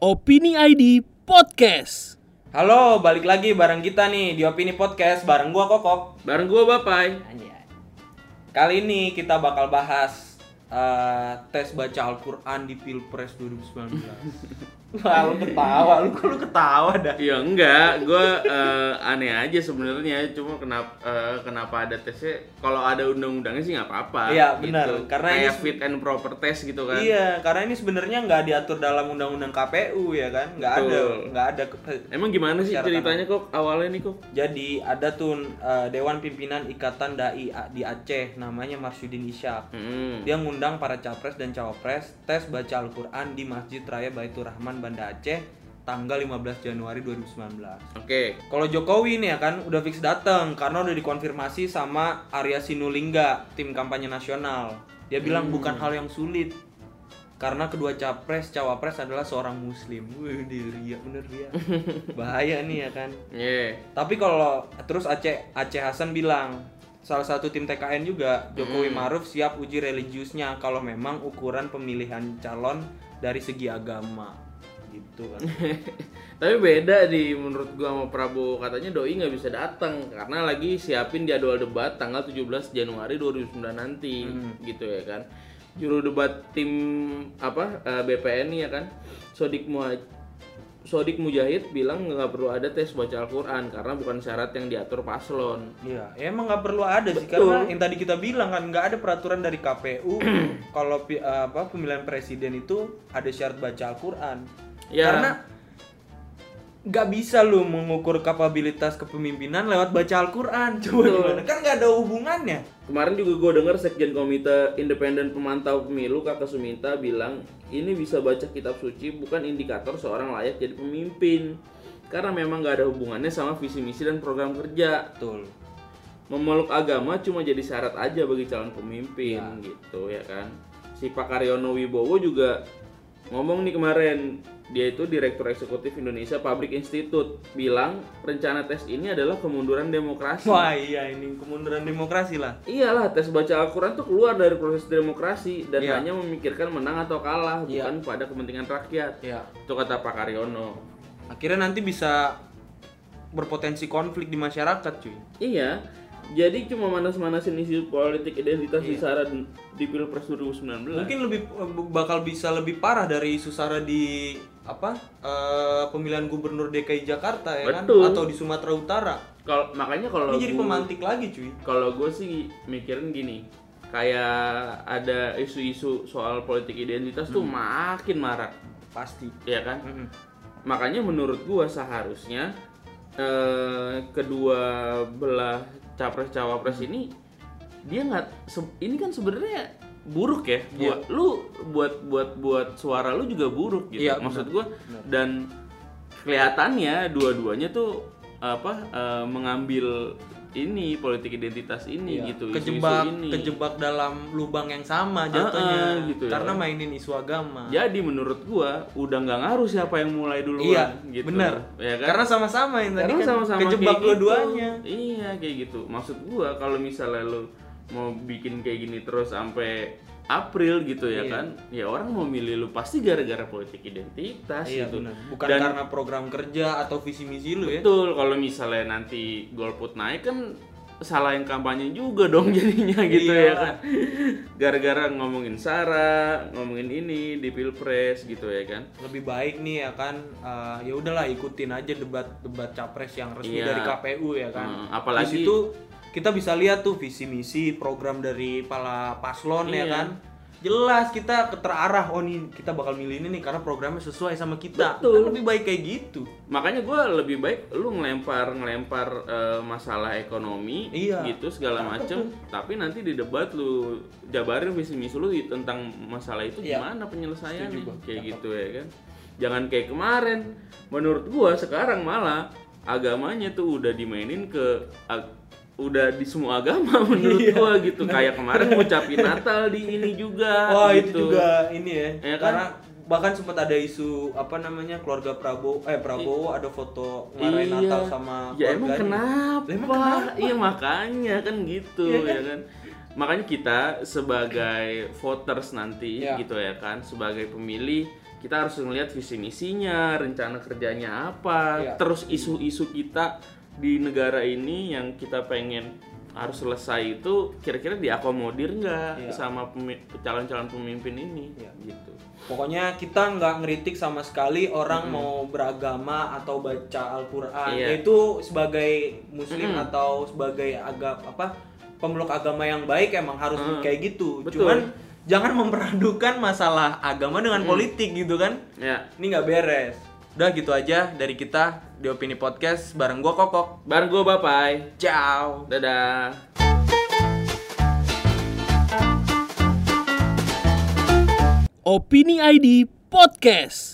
Opini ID Podcast. Halo, balik lagi bareng kita nih di Opini Podcast bareng gua Kokok. Bareng gua Bapai. Kali ini kita bakal bahas eh, tes baca Al-Qur'an di Pilpres 2019. Wah, lu ketawa, lu kok lu ketawa dah. Ya enggak, gua eh, aneh aja sebenarnya. Cuma kenapa eh, kenapa ada tesnya? Kalau ada undang-undangnya sih nggak apa-apa. Iya, benar. Gitu. Karena Kayak ini- fit and proper test gitu kan. Iya, karena ini sebenarnya nggak diatur dalam undang-undang KPU ya kan? Nggak ada, nggak ada. Emang gimana sih ceritanya kok awalnya nih kok? Jadi ada tuh eh, Dewan Pimpinan Ikatan Dai di Aceh, namanya Marsudin Ishak. Hmm. Dia ngundang para capres dan cawapres tes baca Al-Quran di Masjid Raya Baitur Rahman Banda Aceh tanggal 15 Januari 2019. Oke. Kalau Jokowi nih ya kan udah fix dateng karena udah dikonfirmasi sama Arya Sinulinga, tim kampanye nasional. Dia bilang bukan hal yang sulit karena kedua capres cawapres adalah seorang muslim. Wih, dia bener ria. Bahaya nih ya kan. Iya. Tapi kalau terus Aceh Aceh Hasan bilang salah satu tim TKN juga Jokowi Maruf siap uji religiusnya kalau memang ukuran pemilihan calon dari segi agama gitu kan. Tapi beda di menurut gua sama Prabowo katanya doi nggak bisa datang karena lagi siapin jadwal debat tanggal 17 Januari 2009 nanti gitu ya kan. Juru debat tim apa eh, BPN ya kan. Sodik Muhaj Sodik Mujahid bilang nggak perlu ada tes baca Al-Quran karena bukan syarat yang diatur paslon. Iya, ya emang nggak perlu ada sih Betul. karena yang tadi kita bilang kan nggak ada peraturan dari KPU kalau apa pemilihan presiden itu ada syarat baca Al-Qur'an. Ya. Karena nggak bisa lu mengukur kapabilitas kepemimpinan lewat baca Al-Qur'an. Coba Betul. gimana? Kan nggak ada hubungannya. Kemarin juga gue denger Sekjen Komite Independen Pemantau Pemilu Kakak Suminta bilang ini bisa baca kitab suci bukan indikator seorang layak jadi pemimpin karena memang gak ada hubungannya sama visi misi dan program kerja. Betul. Memeluk agama cuma jadi syarat aja bagi calon pemimpin gitu ya kan. Si Pak Karyono Wibowo juga ngomong nih kemarin dia itu Direktur Eksekutif Indonesia Public Institute bilang rencana tes ini adalah kemunduran demokrasi. Wah iya ini kemunduran demokrasi lah. Iyalah, tes baca Al-Quran tuh keluar dari proses demokrasi dan Iya. hanya memikirkan menang atau kalah, Iya. bukan pada kepentingan rakyat. Ya. Itu kata Pak Karyono. Akhirnya nanti bisa berpotensi konflik di masyarakat cuy. Iya, jadi cuma manas-manasin isu politik identitas Iya. di Sara di Pilpres 2019. Mungkin lebih bakal bisa lebih parah dari isu sara di apa eh, pemilihan gubernur DKI Jakarta ya Betul. kan atau di Sumatera Utara. kalau makanya kalau Ini jadi gua- pemantik lagi cuy. kalau gue sih mikirin gini, kayak ada isu-isu soal politik identitas tuh Hmm. makin marak, Pasti. ya kan? Mm-mm. makanya menurut gua seharusnya eh, kedua belah capres cawapres ini dia nggak se- ini kan sebenarnya buruk ya. Buat lu buat buat buat suara lu juga buruk gitu. Iya, maksud benar. gua dan kelihatannya dua-duanya tuh apa eh, mengambil ini politik identitas ini Iya. gitu kejebak ini. kejebak dalam lubang yang sama jatuhnya Ah, gitu ya. karena mainin isu agama. jadi menurut gua udah nggak ngaruh siapa yang mulai duluan iya, gitu benar. ya kan Karena sama-sama yang tadi kan sama-sama kejebak kayak gitu. dua-duanya. Iya kayak gitu. Maksud gua kalau misalnya lu mau bikin kayak gini terus sampai April gitu ya Iya. kan, ya orang mau milih lu pasti gara-gara politik identitas Iya gitu. benar. Bukan Dan karena program kerja atau visi misi lu ya. betul kalau misalnya nanti golput naik kan salah yang kampanye juga dong jadinya gitu Iya. ya kan. Gara-gara ngomongin Sarah, ngomongin ini di Pilpres gitu ya kan. lebih baik nih ya kan eh, ya udahlah ikutin aja debat debat capres yang resmi Iya. dari KPU ya kan Hmm, apalagi- di situ kita bisa lihat tuh visi misi program dari para paslon ya Iya. kan? Jelas kita terarah oh nih kita bakal milih ini nih karena programnya sesuai sama kita. Betul. Kan lebih baik kayak gitu. Makanya gue lebih baik lu ngelempar ngelempar eh, masalah ekonomi Iya. gitu segala macem. tapi nanti di debat lu jabarin visi misi lu tentang masalah itu Iya. gimana penyelesaiannya. Kayak gitu ya kan? Jangan kayak kemarin. Menurut gua sekarang malah agamanya tuh udah dimainin ke ag- udah di semua agama menurut Iya. gua gitu kayak kemarin ngucapin Natal di ini juga wah gitu. itu juga ini ya, Ya kan? karena bahkan sempat ada isu apa namanya keluarga Prabowo eh Prabowo ada foto ngarahin Iya. Natal sama ya emang kenapa? Lah, emang kenapa? Iya makanya kan gitu Iya kan? ya kan. Makanya kita sebagai voters nanti Iya. gitu ya kan, sebagai pemilih kita harus ngelihat visi misinya, rencana kerjanya apa, Iya. terus isu-isu kita di negara ini yang kita pengen harus selesai itu kira-kira diakomodir nggak Iya. sama pemi- calon-calon pemimpin ini Iya. gitu. Pokoknya kita nggak ngeritik sama sekali orang mau beragama atau baca Al-Quran. Iya. Itu sebagai muslim Mm-mm. atau sebagai agak apa pemeluk agama yang baik emang harus Mm. kayak gitu. Betul. Cuman jangan memperhadukan masalah agama dengan politik gitu kan. Ya, Ini nggak beres. Udah gitu aja dari kita di Opini Podcast bareng gua Kokok. bareng gue Bapai. Ciao. Dadah. Opini ID Podcast.